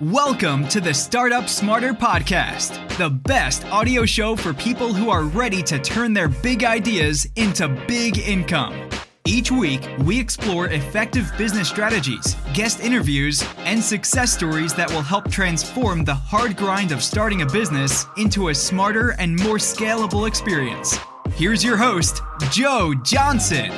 Welcome to the Startup Smarter Podcast, the best audio show for people who are ready to turn their big ideas into big income. Each week, we explore effective business strategies, guest interviews, and success stories that will help transform the hard grind of starting a business into a smarter and more scalable experience. Here's your host, Joe Johnson.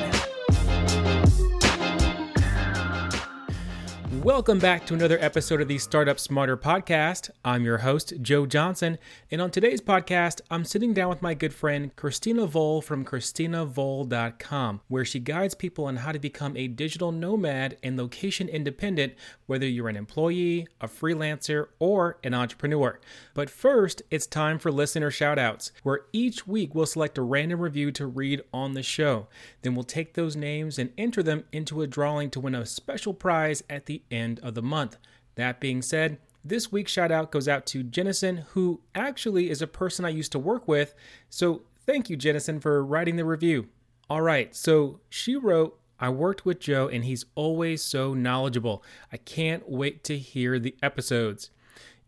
Welcome back to another episode of the Startup Smarter podcast. I'm your host, Joe Johnson, and on today's podcast, I'm sitting down with my good friend Christina Voll from ChristinaVoll.com, where she guides people on how to become a digital nomad and location independent, whether you're an employee, a freelancer, or an entrepreneur. But first, it's time for listener shoutouts, where each week we'll select a random review to read on the show. Then we'll take those names and enter them into a drawing to win a special prize at the end of the month. That being said, this week's shout out goes out to Jennison, who actually is a person I used to work with. So thank you, Jennison, for writing the review. All right, so she wrote, I worked with Joe and he's always so knowledgeable. I can't wait to hear the episodes.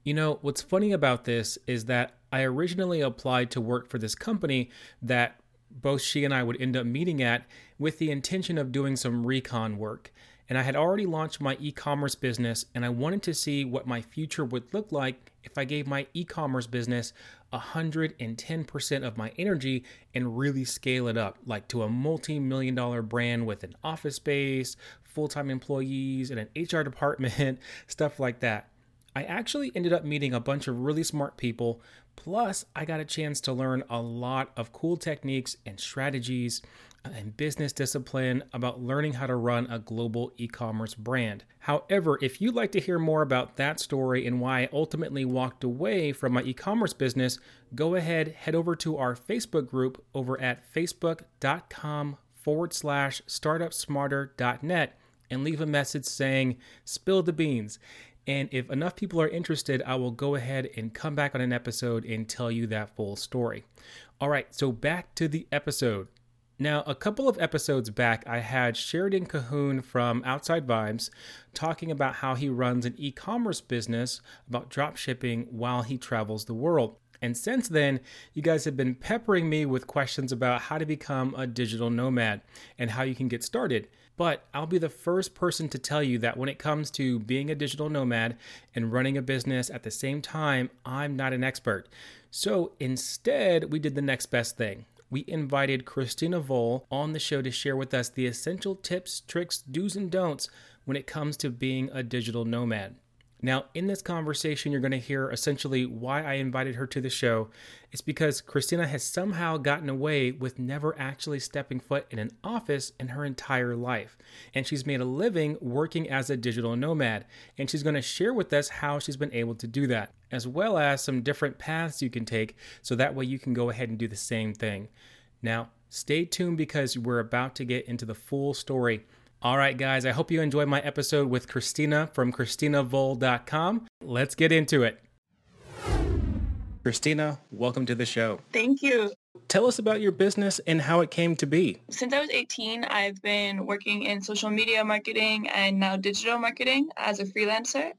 You know, what's funny about this is that I originally applied to work for this company that both she and I would end up meeting at with the intention of doing some recon work and I had already launched my e commerce business, and I wanted to see what my future would look like if I gave my e commerce business 110% of my energy and really scale it up, like to a multi million dollar brand with an office space, full time employees, and an HR department, stuff like that. I actually ended up meeting a bunch of really smart people. Plus, I got a chance to learn a lot of cool techniques and strategies and business discipline about learning how to run a global e commerce brand. However, if you'd like to hear more about that story and why I ultimately walked away from my e commerce business, go ahead, head over to our Facebook group over at facebook.com forward slash startupsmarter.net and leave a message saying, spill the beans. And if enough people are interested, I will go ahead and come back on an episode and tell you that full story. All right, so back to the episode. Now, a couple of episodes back, I had Sheridan Cahoon from Outside Vibes talking about how he runs an e commerce business about drop shipping while he travels the world. And since then, you guys have been peppering me with questions about how to become a digital nomad and how you can get started. But I'll be the first person to tell you that when it comes to being a digital nomad and running a business at the same time, I'm not an expert. So instead, we did the next best thing we invited Christina Voll on the show to share with us the essential tips, tricks, do's, and don'ts when it comes to being a digital nomad. Now, in this conversation, you're going to hear essentially why I invited her to the show. It's because Christina has somehow gotten away with never actually stepping foot in an office in her entire life. And she's made a living working as a digital nomad. And she's going to share with us how she's been able to do that, as well as some different paths you can take so that way you can go ahead and do the same thing. Now, stay tuned because we're about to get into the full story. All right, guys, I hope you enjoyed my episode with Christina from ChristinaVoll.com. Let's get into it. Christina, welcome to the show. Thank you. Tell us about your business and how it came to be. Since I was 18, I've been working in social media marketing and now digital marketing as a freelancer.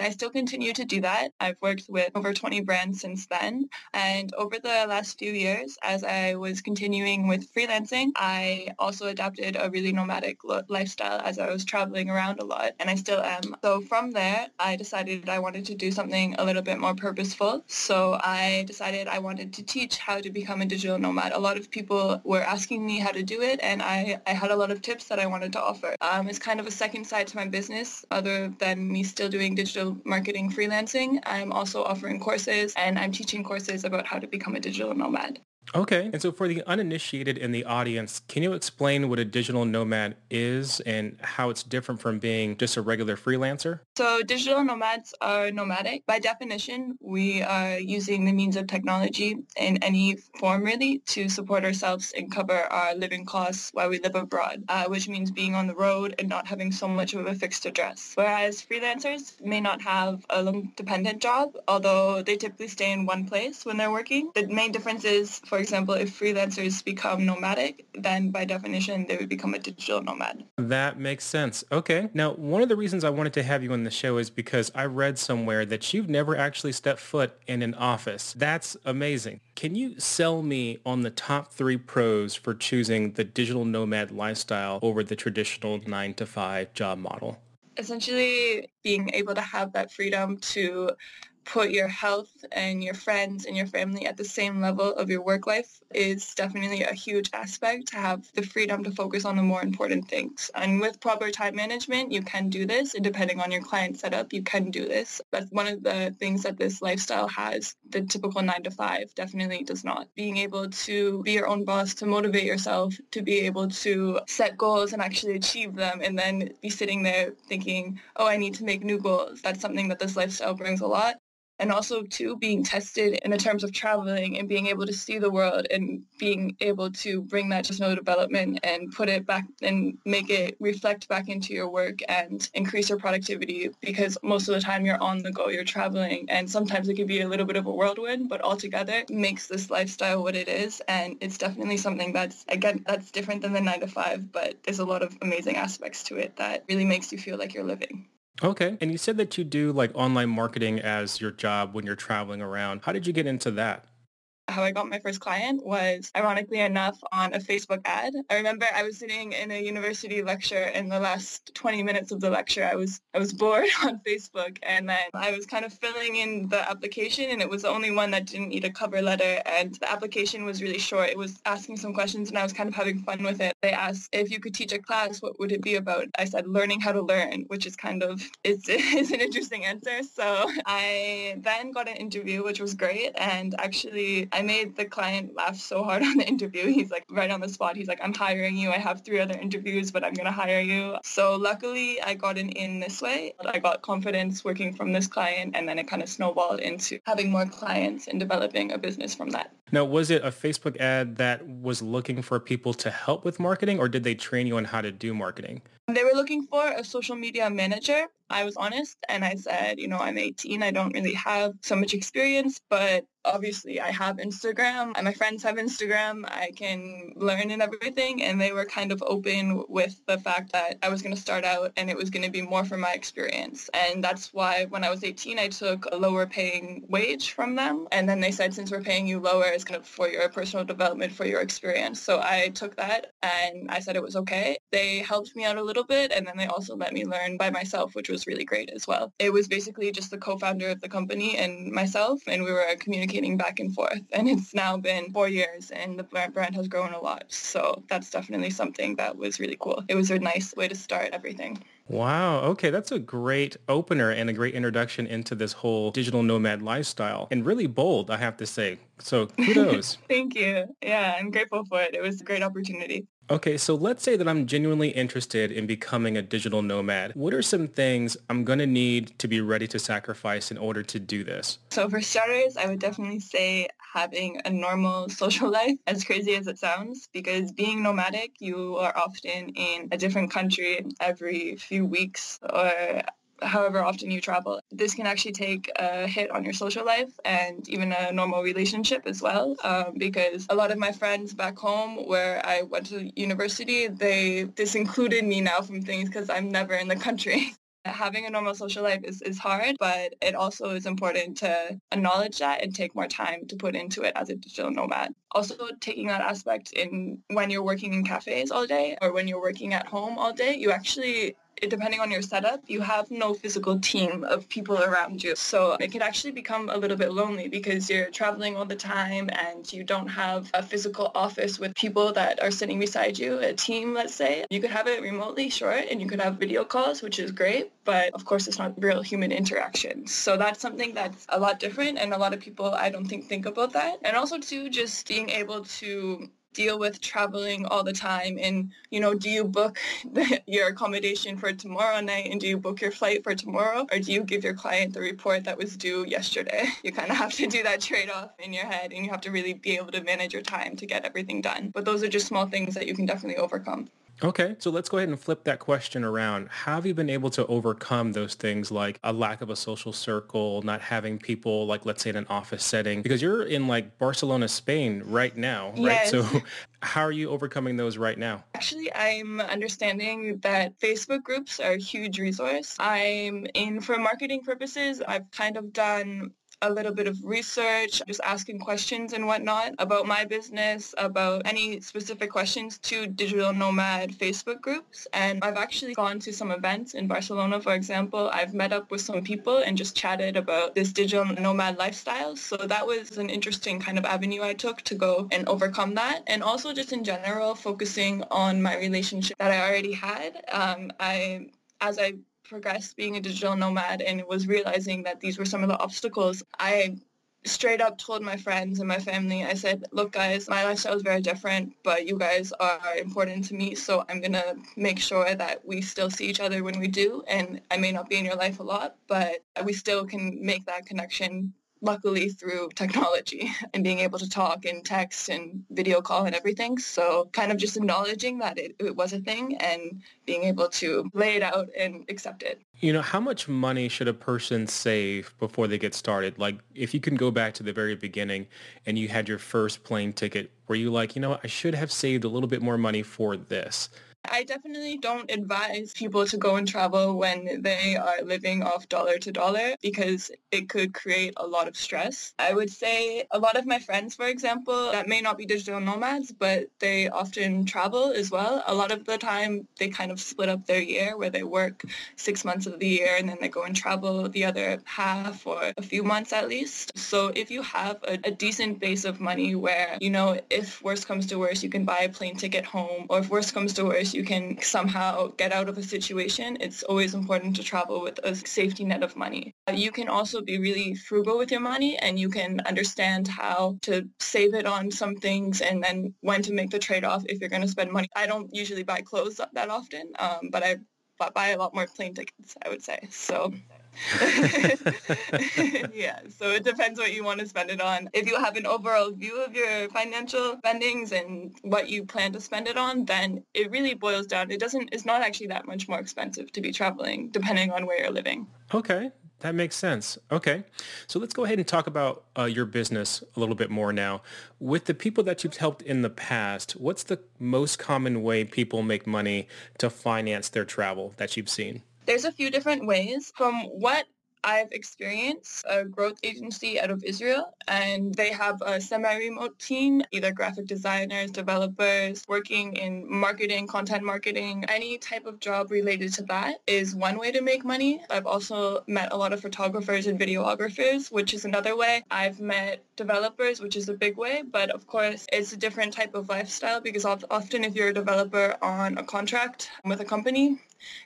I still continue to do that. I've worked with over 20 brands since then. And over the last few years, as I was continuing with freelancing, I also adapted a really nomadic lifestyle as I was traveling around a lot, and I still am. So from there, I decided I wanted to do something a little bit more purposeful. So I decided I wanted to teach how to become a digital nomad. A lot of people were asking me how to do it, and I, I had a lot of tips that I wanted to offer. Um, it's kind of a second side to my business other than me still doing digital marketing freelancing. I'm also offering courses and I'm teaching courses about how to become a digital nomad. Okay. And so for the uninitiated in the audience, can you explain what a digital nomad is and how it's different from being just a regular freelancer? So digital nomads are nomadic. By definition, we are using the means of technology in any form really to support ourselves and cover our living costs while we live abroad, uh, which means being on the road and not having so much of a fixed address. Whereas freelancers may not have a long dependent job, although they typically stay in one place when they're working. The main difference is for example, if freelancers become nomadic, then by definition, they would become a digital nomad. That makes sense. Okay. Now, one of the reasons I wanted to have you on the show is because I read somewhere that you've never actually stepped foot in an office. That's amazing. Can you sell me on the top three pros for choosing the digital nomad lifestyle over the traditional nine to five job model? Essentially, being able to have that freedom to put your health and your friends and your family at the same level of your work life is definitely a huge aspect to have the freedom to focus on the more important things. And with proper time management, you can do this. And depending on your client setup, you can do this. That's one of the things that this lifestyle has. The typical nine to five definitely does not. Being able to be your own boss, to motivate yourself, to be able to set goals and actually achieve them and then be sitting there thinking, oh, I need to make new goals. That's something that this lifestyle brings a lot and also too being tested in the terms of traveling and being able to see the world and being able to bring that personal development and put it back and make it reflect back into your work and increase your productivity because most of the time you're on the go, you're traveling and sometimes it can be a little bit of a whirlwind, but altogether makes this lifestyle what it is. And it's definitely something that's, again, that's different than the nine to five, but there's a lot of amazing aspects to it that really makes you feel like you're living. Okay. And you said that you do like online marketing as your job when you're traveling around. How did you get into that? How I got my first client was, ironically enough, on a Facebook ad. I remember I was sitting in a university lecture in the last 20 minutes of the lecture. I was I was bored on Facebook and then I was kind of filling in the application and it was the only one that didn't need a cover letter and the application was really short. It was asking some questions and I was kind of having fun with it. They asked if you could teach a class, what would it be about? I said learning how to learn, which is kind of it's, is an interesting answer. So I then got an interview, which was great and actually I made the client laugh so hard on the interview. He's like right on the spot. He's like, I'm hiring you. I have three other interviews, but I'm going to hire you. So luckily I got an in this way. I got confidence working from this client and then it kind of snowballed into having more clients and developing a business from that. Now, was it a Facebook ad that was looking for people to help with marketing or did they train you on how to do marketing? They were looking for a social media manager. I was honest and I said, you know, I'm 18. I don't really have so much experience, but obviously I have Instagram and my friends have Instagram. I can learn and everything. And they were kind of open with the fact that I was going to start out and it was going to be more from my experience. And that's why when I was 18, I took a lower paying wage from them. And then they said, since we're paying you lower, it's kind of for your personal development, for your experience. So I took that and I said it was okay. They helped me out a little bit. And then they also let me learn by myself, which was really great as well. It was basically just the co-founder of the company and myself, and we were communicating communicating back and forth. And it's now been four years and the brand has grown a lot. So that's definitely something that was really cool. It was a nice way to start everything. Wow. Okay. That's a great opener and a great introduction into this whole digital nomad lifestyle and really bold, I have to say. So kudos. Thank you. Yeah, I'm grateful for it. It was a great opportunity. Okay, so let's say that I'm genuinely interested in becoming a digital nomad. What are some things I'm going to need to be ready to sacrifice in order to do this? So for starters, I would definitely say having a normal social life, as crazy as it sounds, because being nomadic, you are often in a different country every few weeks or however often you travel. This can actually take a hit on your social life and even a normal relationship as well um, because a lot of my friends back home where I went to university, they disincluded me now from things because I'm never in the country. Having a normal social life is, is hard, but it also is important to acknowledge that and take more time to put into it as a digital nomad. Also taking that aspect in when you're working in cafes all day or when you're working at home all day, you actually depending on your setup, you have no physical team of people around you. So it can actually become a little bit lonely because you're traveling all the time and you don't have a physical office with people that are sitting beside you, a team, let's say. You could have it remotely, sure, and you could have video calls, which is great, but of course it's not real human interaction. So that's something that's a lot different and a lot of people I don't think think about that. And also too, just being able to deal with traveling all the time and you know do you book the, your accommodation for tomorrow night and do you book your flight for tomorrow? Or do you give your client the report that was due yesterday? You kind of have to do that trade-off in your head and you have to really be able to manage your time to get everything done. But those are just small things that you can definitely overcome Okay, so let's go ahead and flip that question around. How have you been able to overcome those things like a lack of a social circle, not having people like let's say in an office setting because you're in like Barcelona, Spain right now, right? So how are you overcoming those right now? Actually, I'm understanding that Facebook groups are a huge resource. I'm in for marketing purposes. I've kind of done a little bit of research, just asking questions and whatnot about my business, about any specific questions to digital nomad Facebook groups. And I've actually gone to some events in Barcelona, for example. I've met up with some people and just chatted about this digital nomad lifestyle. So that was an interesting kind of avenue I took to go and overcome that. And also just in general, focusing on my relationship that I already had. Um, I, as I progressed being a digital nomad and was realizing that these were some of the obstacles, I straight up told my friends and my family, I said, look guys, my lifestyle is very different, but you guys are important to me. So I'm going to make sure that we still see each other when we do. And I may not be in your life a lot, but we still can make that connection luckily through technology and being able to talk and text and video call and everything. So kind of just acknowledging that it, it was a thing and being able to lay it out and accept it. You know, how much money should a person save before they get started? Like if you can go back to the very beginning and you had your first plane ticket, were you like, you know, I should have saved a little bit more money for this? I definitely don't advise people to go and travel when they are living off dollar to dollar because it could create a lot of stress. I would say a lot of my friends, for example, that may not be digital nomads, but they often travel as well. A lot of the time they kind of split up their year where they work six months of the year and then they go and travel the other half or a few months at least. So if you have a, a decent base of money where, you know, if worst comes to worst, you can buy a plane ticket home or if worst comes to worst, you can somehow get out of a situation, it's always important to travel with a safety net of money. You can also be really frugal with your money and you can understand how to save it on some things and then when to make the trade-off if you're going to spend money. I don't usually buy clothes that often, um, but I buy a lot more plane tickets, I would say. So yeah, so it depends what you want to spend it on. If you have an overall view of your financial spendings and what you plan to spend it on, then it really boils down. It doesn't, it's not actually that much more expensive to be traveling depending on where you're living. Okay. That makes sense. Okay. So let's go ahead and talk about uh, your business a little bit more now. With the people that you've helped in the past, what's the most common way people make money to finance their travel that you've seen? There's a few different ways. From what I've experienced a growth agency out of Israel and they have a semi-remote team, either graphic designers, developers, working in marketing, content marketing, any type of job related to that is one way to make money. I've also met a lot of photographers and videographers, which is another way. I've met developers, which is a big way, but of course it's a different type of lifestyle because often if you're a developer on a contract with a company,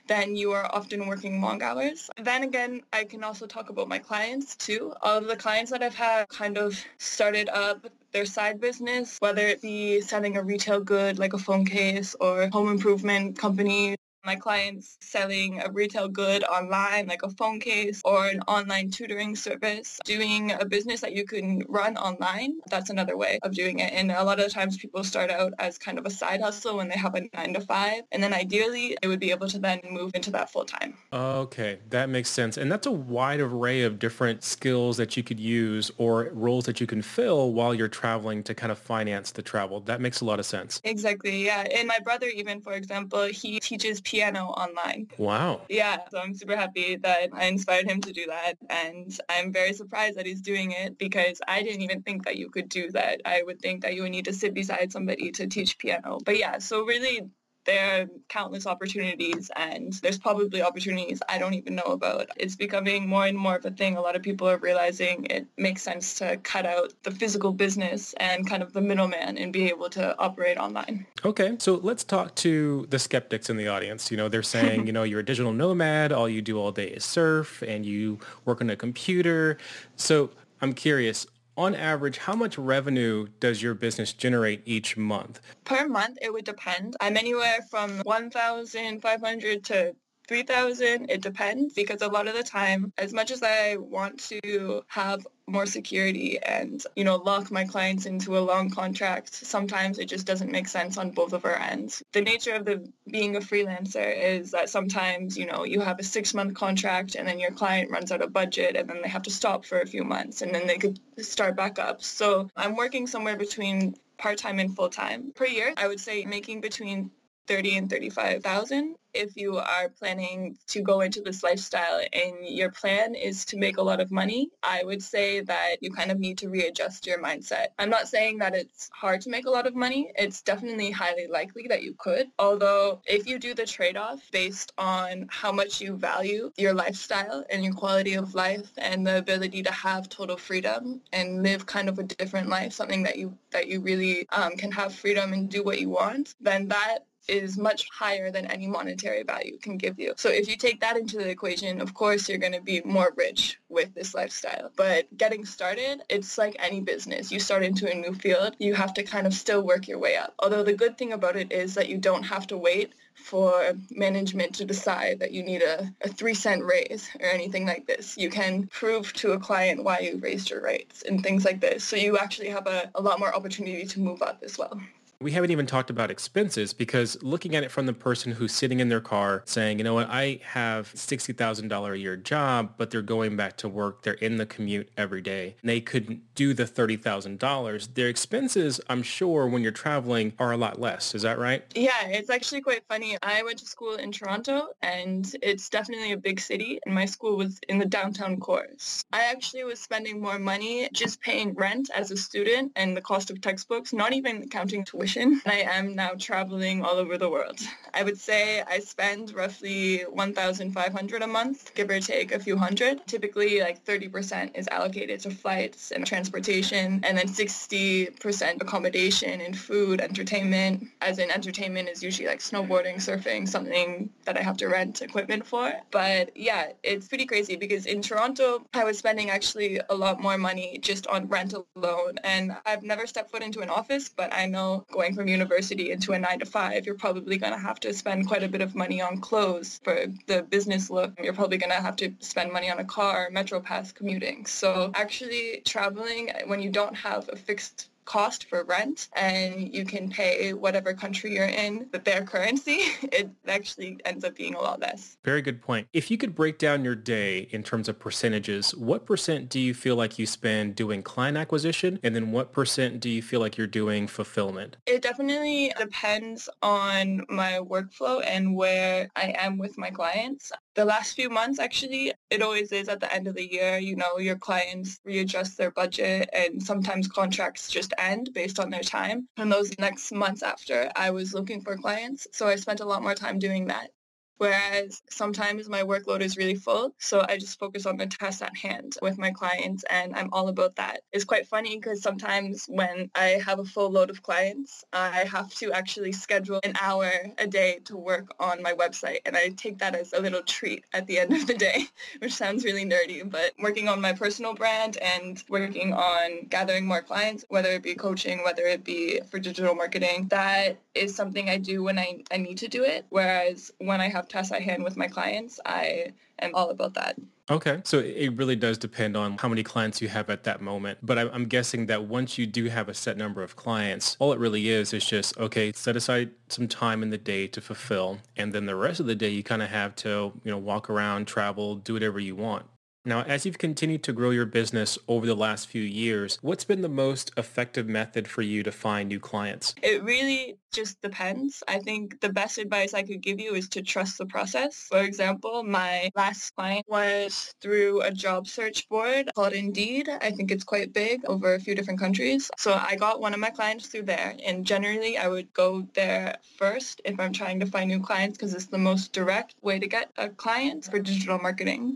then you are often working long hours. Then again, I can also talk about my clients too. All of the clients that I've had kind of started up their side business, whether it be selling a retail good like a phone case or home improvement company my clients selling a retail good online, like a phone case or an online tutoring service, doing a business that you can run online. That's another way of doing it. And a lot of times people start out as kind of a side hustle when they have a nine to five. And then ideally they would be able to then move into that full time. Okay, that makes sense. And that's a wide array of different skills that you could use or roles that you can fill while you're traveling to kind of finance the travel. That makes a lot of sense. Exactly. Yeah. And my brother even, for example, he teaches piano online. Wow. Yeah, so I'm super happy that I inspired him to do that. And I'm very surprised that he's doing it because I didn't even think that you could do that. I would think that you would need to sit beside somebody to teach piano. But yeah, so really there are countless opportunities and there's probably opportunities I don't even know about. It's becoming more and more of a thing. A lot of people are realizing it makes sense to cut out the physical business and kind of the middleman and be able to operate online. Okay, so let's talk to the skeptics in the audience. You know, they're saying, you know, you're a digital nomad, all you do all day is surf and you work on a computer. So I'm curious, on average, how much revenue does your business generate each month? Per month, it would depend. I'm anywhere from 1,500 to 3000 it depends because a lot of the time as much as i want to have more security and you know lock my clients into a long contract sometimes it just doesn't make sense on both of our ends. The nature of the being a freelancer is that sometimes you know you have a six month contract and then your client runs out of budget and then they have to stop for a few months and then they could start back up. So i'm working somewhere between part-time and full-time. Per year i would say making between 30 and 35,000 if you are planning to go into this lifestyle and your plan is to make a lot of money, I would say that you kind of need to readjust your mindset. I'm not saying that it's hard to make a lot of money. It's definitely highly likely that you could. Although if you do the trade-off based on how much you value your lifestyle and your quality of life and the ability to have total freedom and live kind of a different life, something that you that you really um, can have freedom and do what you want, then that is much higher than any monetary value can give you. So if you take that into the equation, of course, you're going to be more rich with this lifestyle. But getting started, it's like any business. You start into a new field, you have to kind of still work your way up. Although the good thing about it is that you don't have to wait for management to decide that you need a, a three cent raise or anything like this. You can prove to a client why you raised your rates and things like this. So you actually have a, a lot more opportunity to move up as well. We haven't even talked about expenses because looking at it from the person who's sitting in their car saying, you know what, I have $60,000 a year job, but they're going back to work. They're in the commute every day. And they couldn't do the $30,000. Their expenses, I'm sure, when you're traveling are a lot less. Is that right? Yeah, it's actually quite funny. I went to school in Toronto and it's definitely a big city and my school was in the downtown core. I actually was spending more money just paying rent as a student and the cost of textbooks, not even counting tuition tuition. I am now traveling all over the world. I would say I spend roughly 1,500 a month, give or take a few hundred. Typically like 30% is allocated to flights and transportation and then 60% accommodation and food, entertainment. As in entertainment is usually like snowboarding, surfing, something that I have to rent equipment for. But yeah, it's pretty crazy because in Toronto, I was spending actually a lot more money just on rent alone. And I've never stepped foot into an office, but I know going from university into a nine to five, you're probably going to have to spend quite a bit of money on clothes for the business look. You're probably going to have to spend money on a car, Metro Pass commuting. So actually traveling when you don't have a fixed cost for rent and you can pay whatever country you're in with their currency, it actually ends up being a lot less. Very good point. If you could break down your day in terms of percentages, what percent do you feel like you spend doing client acquisition and then what percent do you feel like you're doing fulfillment? It definitely depends on my workflow and where I am with my clients the last few months actually it always is at the end of the year you know your clients readjust their budget and sometimes contracts just end based on their time. And those next months after i was looking for clients so i spent a lot more time doing that Whereas sometimes my workload is really full, so I just focus on the task at hand with my clients and I'm all about that. It's quite funny because sometimes when I have a full load of clients, I have to actually schedule an hour a day to work on my website and I take that as a little treat at the end of the day, which sounds really nerdy, but working on my personal brand and working on gathering more clients, whether it be coaching, whether it be for digital marketing, that is something I do when I, I need to do it. Whereas when I have have I hand with my clients, I am all about that. Okay. So it really does depend on how many clients you have at that moment. But I'm guessing that once you do have a set number of clients, all it really is is just, okay, set aside some time in the day to fulfill. And then the rest of the day, you kind of have to, you know, walk around, travel, do whatever you want. Now, as you've continued to grow your business over the last few years, what's been the most effective method for you to find new clients? It really just depends. I think the best advice I could give you is to trust the process. For example, my last client was through a job search board called Indeed. I think it's quite big over a few different countries. So I got one of my clients through there. And generally, I would go there first if I'm trying to find new clients because it's the most direct way to get a client for digital marketing.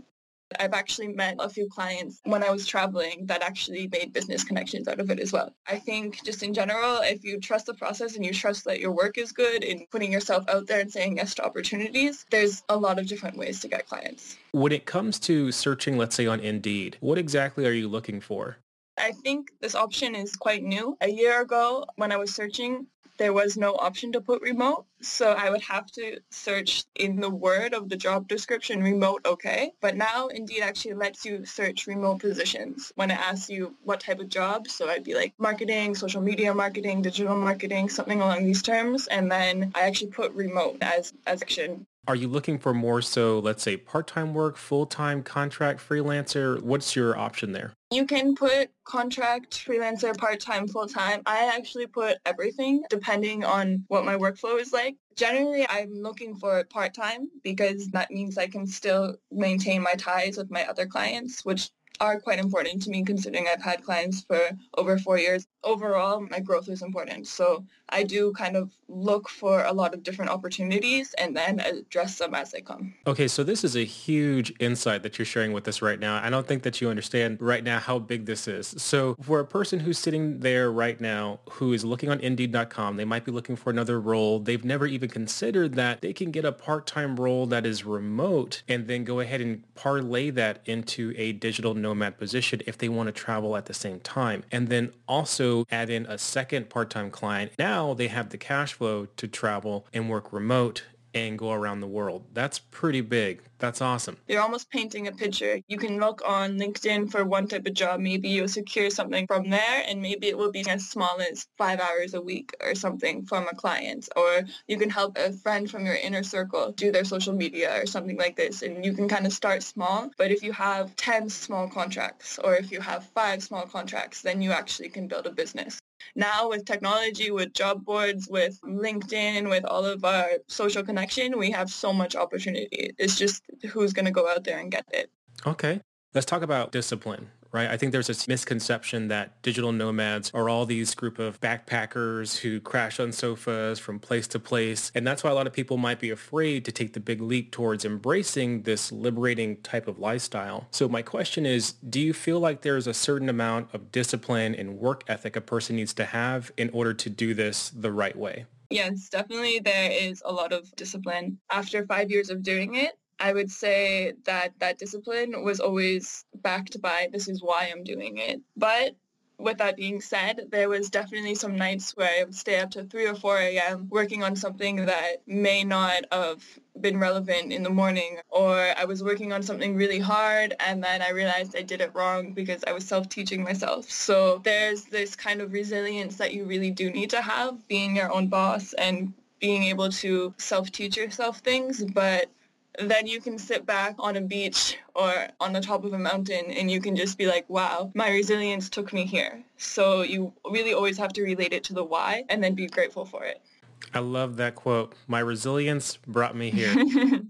I've actually met a few clients when I was traveling that actually made business connections out of it as well. I think just in general, if you trust the process and you trust that your work is good and putting yourself out there and saying yes to opportunities, there's a lot of different ways to get clients. When it comes to searching, let's say on Indeed, what exactly are you looking for? I think this option is quite new. A year ago, when I was searching, there was no option to put remote. So I would have to search in the word of the job description remote okay. But now Indeed actually lets you search remote positions when it asks you what type of job. So I'd be like marketing, social media marketing, digital marketing, something along these terms. And then I actually put remote as, as action. Are you looking for more so, let's say, part-time work, full-time, contract, freelancer? What's your option there? You can put contract, freelancer, part-time, full-time. I actually put everything depending on what my workflow is like. Generally, I'm looking for part-time because that means I can still maintain my ties with my other clients, which are quite important to me considering I've had clients for over four years. Overall, my growth is important. So I do kind of look for a lot of different opportunities and then address them as they come. Okay, so this is a huge insight that you're sharing with us right now. I don't think that you understand right now how big this is. So for a person who's sitting there right now who is looking on Indeed.com, they might be looking for another role. They've never even considered that they can get a part-time role that is remote and then go ahead and parlay that into a digital nomad position if they want to travel at the same time. And then also add in a second part-time client. Now they have the cash flow to travel and work remote and go around the world. That's pretty big. That's awesome. You're almost painting a picture. You can look on LinkedIn for one type of job. Maybe you'll secure something from there and maybe it will be as small as five hours a week or something from a client. Or you can help a friend from your inner circle do their social media or something like this. And you can kind of start small. But if you have 10 small contracts or if you have five small contracts, then you actually can build a business. Now with technology, with job boards, with LinkedIn, with all of our social connection, we have so much opportunity. It's just who's going to go out there and get it. Okay. Let's talk about discipline, right? I think there's this misconception that digital nomads are all these group of backpackers who crash on sofas from place to place. And that's why a lot of people might be afraid to take the big leap towards embracing this liberating type of lifestyle. So my question is, do you feel like there's a certain amount of discipline and work ethic a person needs to have in order to do this the right way? Yes, definitely there is a lot of discipline. After five years of doing it, I would say that that discipline was always backed by this is why I'm doing it. But with that being said, there was definitely some nights where I would stay up to 3 or 4 a.m. working on something that may not have been relevant in the morning or I was working on something really hard and then I realized I did it wrong because I was self-teaching myself. So there's this kind of resilience that you really do need to have being your own boss and being able to self-teach yourself things, but then you can sit back on a beach or on the top of a mountain and you can just be like, wow, my resilience took me here. So you really always have to relate it to the why and then be grateful for it. I love that quote. My resilience brought me here.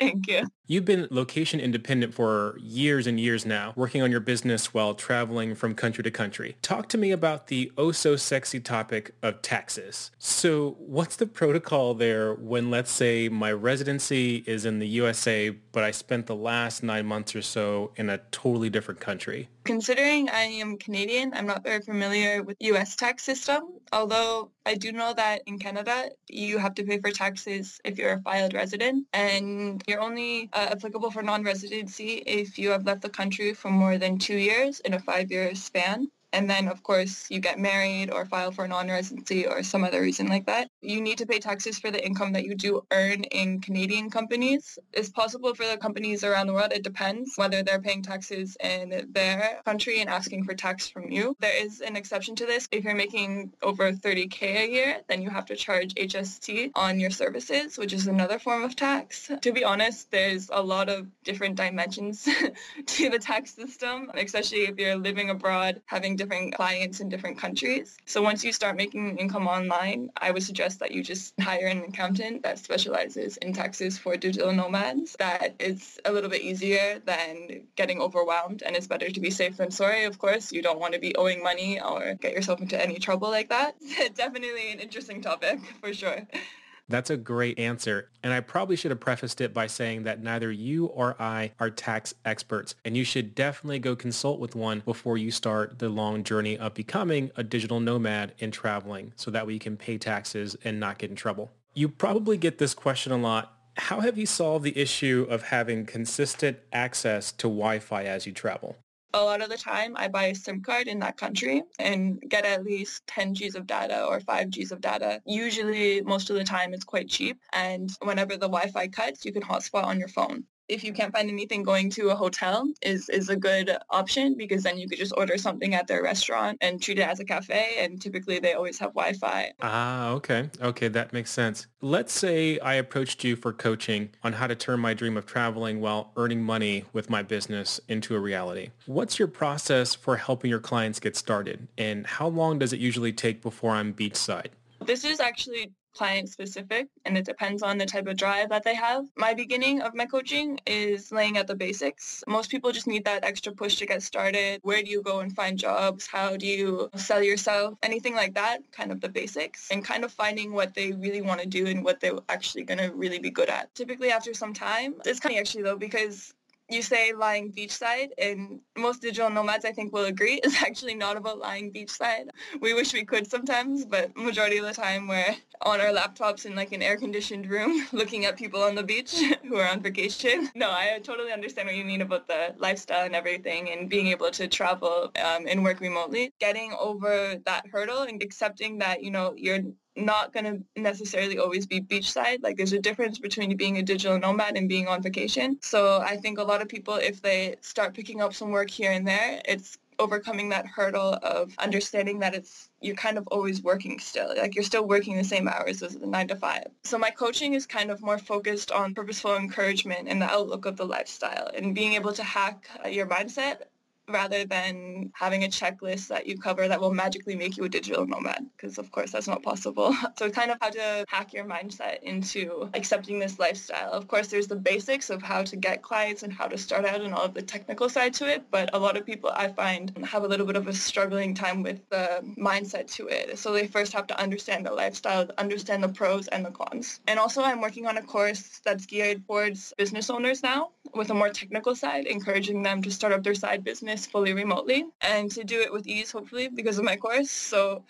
Thank you. You've been location independent for years and years now, working on your business while traveling from country to country. Talk to me about the oh so sexy topic of taxes. So what's the protocol there when let's say my residency is in the USA, but I spent the last nine months or so in a totally different country? Considering I am Canadian, I'm not very familiar with US tax system, although I do know that in Canada, you have to pay for taxes if you're a filed resident and you're only uh, applicable for non-residency if you have left the country for more than two years in a five-year span. And then, of course, you get married or file for non-residency or some other reason like that. You need to pay taxes for the income that you do earn in Canadian companies. It's possible for the companies around the world. It depends whether they're paying taxes in their country and asking for tax from you. There is an exception to this. If you're making over 30K a year, then you have to charge HST on your services, which is another form of tax. To be honest, there's a lot of different dimensions to the tax system, especially if you're living abroad, having different different clients in different countries. So once you start making income online, I would suggest that you just hire an accountant that specializes in taxes for digital nomads. That is a little bit easier than getting overwhelmed and it's better to be safe than sorry. Of course, you don't want to be owing money or get yourself into any trouble like that. Definitely an interesting topic for sure. That's a great answer. And I probably should have prefaced it by saying that neither you or I are tax experts, and you should definitely go consult with one before you start the long journey of becoming a digital nomad and traveling so that way you can pay taxes and not get in trouble. You probably get this question a lot. How have you solved the issue of having consistent access to Wi-Fi as you travel? A lot of the time I buy a SIM card in that country and get at least 10 Gs of data or 5 Gs of data. Usually, most of the time, it's quite cheap. And whenever the Wi-Fi cuts, you can hotspot on your phone if you can't find anything, going to a hotel is, is a good option because then you could just order something at their restaurant and treat it as a cafe. And typically they always have Wi-Fi. Ah, okay. Okay, that makes sense. Let's say I approached you for coaching on how to turn my dream of traveling while earning money with my business into a reality. What's your process for helping your clients get started? And how long does it usually take before I'm beachside? This is actually client specific and it depends on the type of drive that they have. My beginning of my coaching is laying out the basics. Most people just need that extra push to get started. Where do you go and find jobs? How do you sell yourself? Anything like that, kind of the basics and kind of finding what they really want to do and what they're actually going to really be good at. Typically after some time, it's kind of actually though because you say lying beachside and most digital nomads I think will agree is actually not about lying beachside. We wish we could sometimes, but majority of the time we're on our laptops in like an air conditioned room looking at people on the beach who are on vacation. No, I totally understand what you mean about the lifestyle and everything and being able to travel um, and work remotely. Getting over that hurdle and accepting that, you know, you're not going to necessarily always be beachside. Like there's a difference between being a digital nomad and being on vacation. So I think a lot of people, if they start picking up some work here and there, it's overcoming that hurdle of understanding that it's you're kind of always working still like you're still working the same hours as the nine to five so my coaching is kind of more focused on purposeful encouragement and the outlook of the lifestyle and being able to hack uh, your mindset rather than having a checklist that you cover that will magically make you a digital nomad because of course that's not possible. So kind of how to hack your mindset into accepting this lifestyle. Of course there's the basics of how to get clients and how to start out and all of the technical side to it but a lot of people i find have a little bit of a struggling time with the mindset to it. So they first have to understand the lifestyle understand the pros and the cons. And also i'm working on a course that's geared towards business owners now with a more technical side encouraging them to start up their side business fully remotely and to do it with ease, hopefully, because of my course. So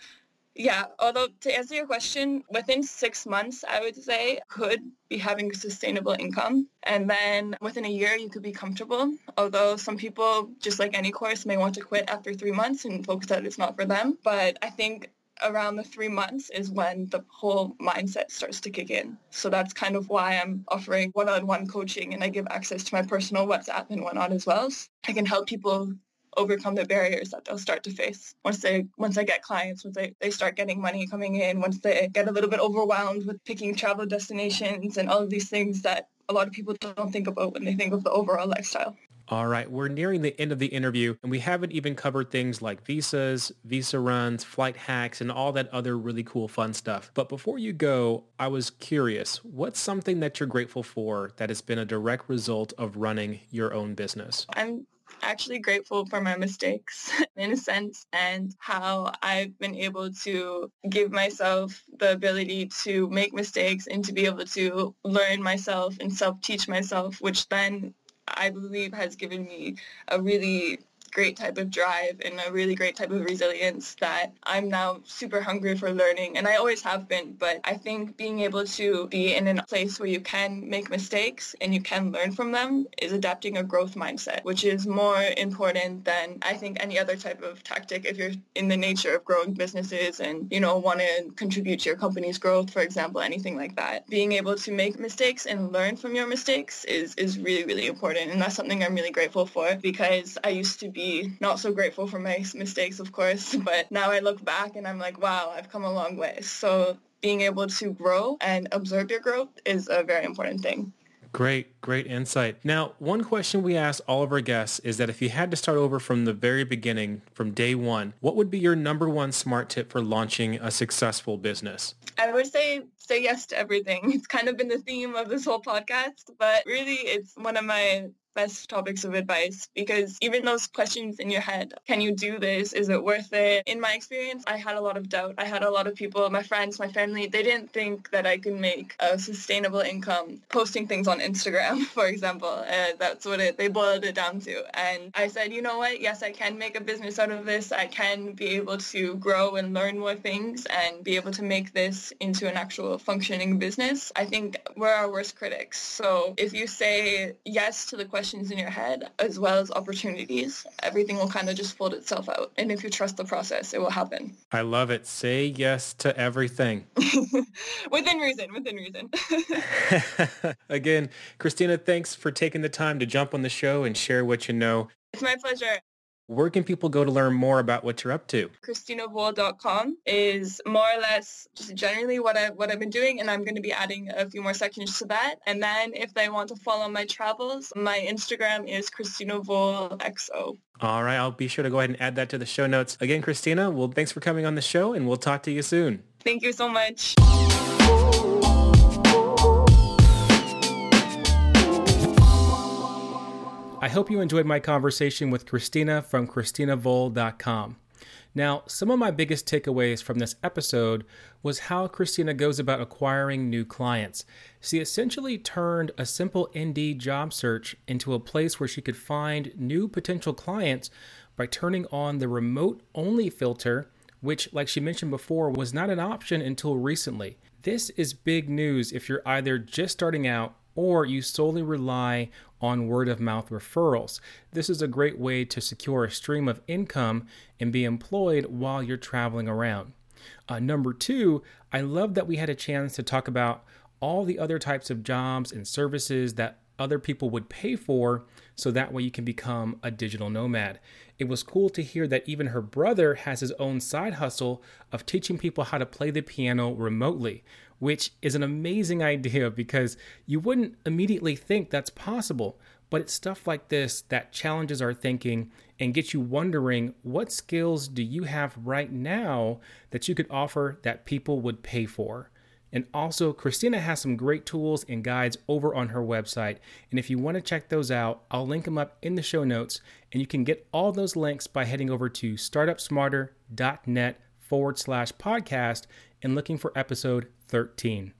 yeah, although to answer your question, within six months, I would say could be having a sustainable income. And then within a year, you could be comfortable. Although some people, just like any course, may want to quit after three months and focus that it's not for them. But I think around the three months is when the whole mindset starts to kick in. So that's kind of why I'm offering one-on-one coaching and I give access to my personal WhatsApp and whatnot as well. So I can help people overcome the barriers that they'll start to face once they once I get clients, once they, they start getting money coming in, once they get a little bit overwhelmed with picking travel destinations and all of these things that a lot of people don't think about when they think of the overall lifestyle. All right, we're nearing the end of the interview, and we haven't even covered things like visas, visa runs, flight hacks, and all that other really cool fun stuff. But before you go, I was curious, what's something that you're grateful for that has been a direct result of running your own business? I'm actually grateful for my mistakes in a sense and how I've been able to give myself the ability to make mistakes and to be able to learn myself and self-teach myself, which then I believe has given me a really great type of drive and a really great type of resilience that I'm now super hungry for learning. And I always have been, but I think being able to be in a place where you can make mistakes and you can learn from them is adapting a growth mindset, which is more important than I think any other type of tactic if you're in the nature of growing businesses and, you know, want to contribute to your company's growth, for example, anything like that. Being able to make mistakes and learn from your mistakes is, is really, really important. And that's something I'm really grateful for because I used to be not so grateful for my mistakes, of course, but now I look back and I'm like, wow, I've come a long way. So being able to grow and observe your growth is a very important thing. Great, great insight. Now, one question we ask all of our guests is that if you had to start over from the very beginning, from day one, what would be your number one smart tip for launching a successful business? I would say say yes to everything. It's kind of been the theme of this whole podcast, but really it's one of my best topics of advice because even those questions in your head, can you do this? Is it worth it? In my experience, I had a lot of doubt. I had a lot of people, my friends, my family, they didn't think that I could make a sustainable income posting things on Instagram, for example. Uh, that's what it, they boiled it down to. And I said, you know what? Yes, I can make a business out of this. I can be able to grow and learn more things and be able to make this into an actual functioning business. I think we're our worst critics. So if you say yes to the question questions in your head as well as opportunities, everything will kind of just fold itself out. And if you trust the process, it will happen. I love it. Say yes to everything. within reason, within reason. Again, Christina, thanks for taking the time to jump on the show and share what you know. It's my pleasure. Where can people go to learn more about what you're up to? ChristinaVoll.com is more or less just generally what I what I've been doing, and I'm going to be adding a few more sections to that. And then if they want to follow my travels, my Instagram is ChristinaVollXO. All right, I'll be sure to go ahead and add that to the show notes. Again, Christina, well, thanks for coming on the show, and we'll talk to you soon. Thank you so much. I hope you enjoyed my conversation with Christina from ChristinaVoll.com. Now, some of my biggest takeaways from this episode was how Christina goes about acquiring new clients. She essentially turned a simple Indeed job search into a place where she could find new potential clients by turning on the remote only filter, which, like she mentioned before, was not an option until recently. This is big news if you're either just starting out or you solely rely on word of mouth referrals. This is a great way to secure a stream of income and be employed while you're traveling around. Uh, number two, I love that we had a chance to talk about all the other types of jobs and services that other people would pay for so that way you can become a digital nomad. It was cool to hear that even her brother has his own side hustle of teaching people how to play the piano remotely, which is an amazing idea because you wouldn't immediately think that's possible. But it's stuff like this that challenges our thinking and gets you wondering what skills do you have right now that you could offer that people would pay for? And also, Christina has some great tools and guides over on her website. And if you want to check those out, I'll link them up in the show notes. And you can get all those links by heading over to startupsmarter.net forward slash podcast and looking for episode 13.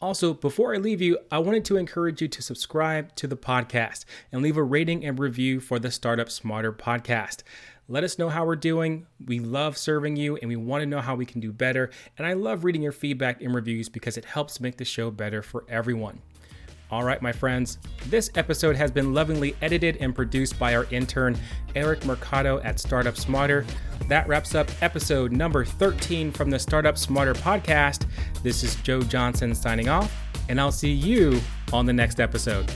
Also, before I leave you, I wanted to encourage you to subscribe to the podcast and leave a rating and review for the Startup Smarter podcast. Let us know how we're doing. We love serving you and we want to know how we can do better. And I love reading your feedback and reviews because it helps make the show better for everyone. All right, my friends, this episode has been lovingly edited and produced by our intern, Eric Mercado at Startup Smarter. That wraps up episode number 13 from the Startup Smarter podcast. This is Joe Johnson signing off, and I'll see you on the next episode.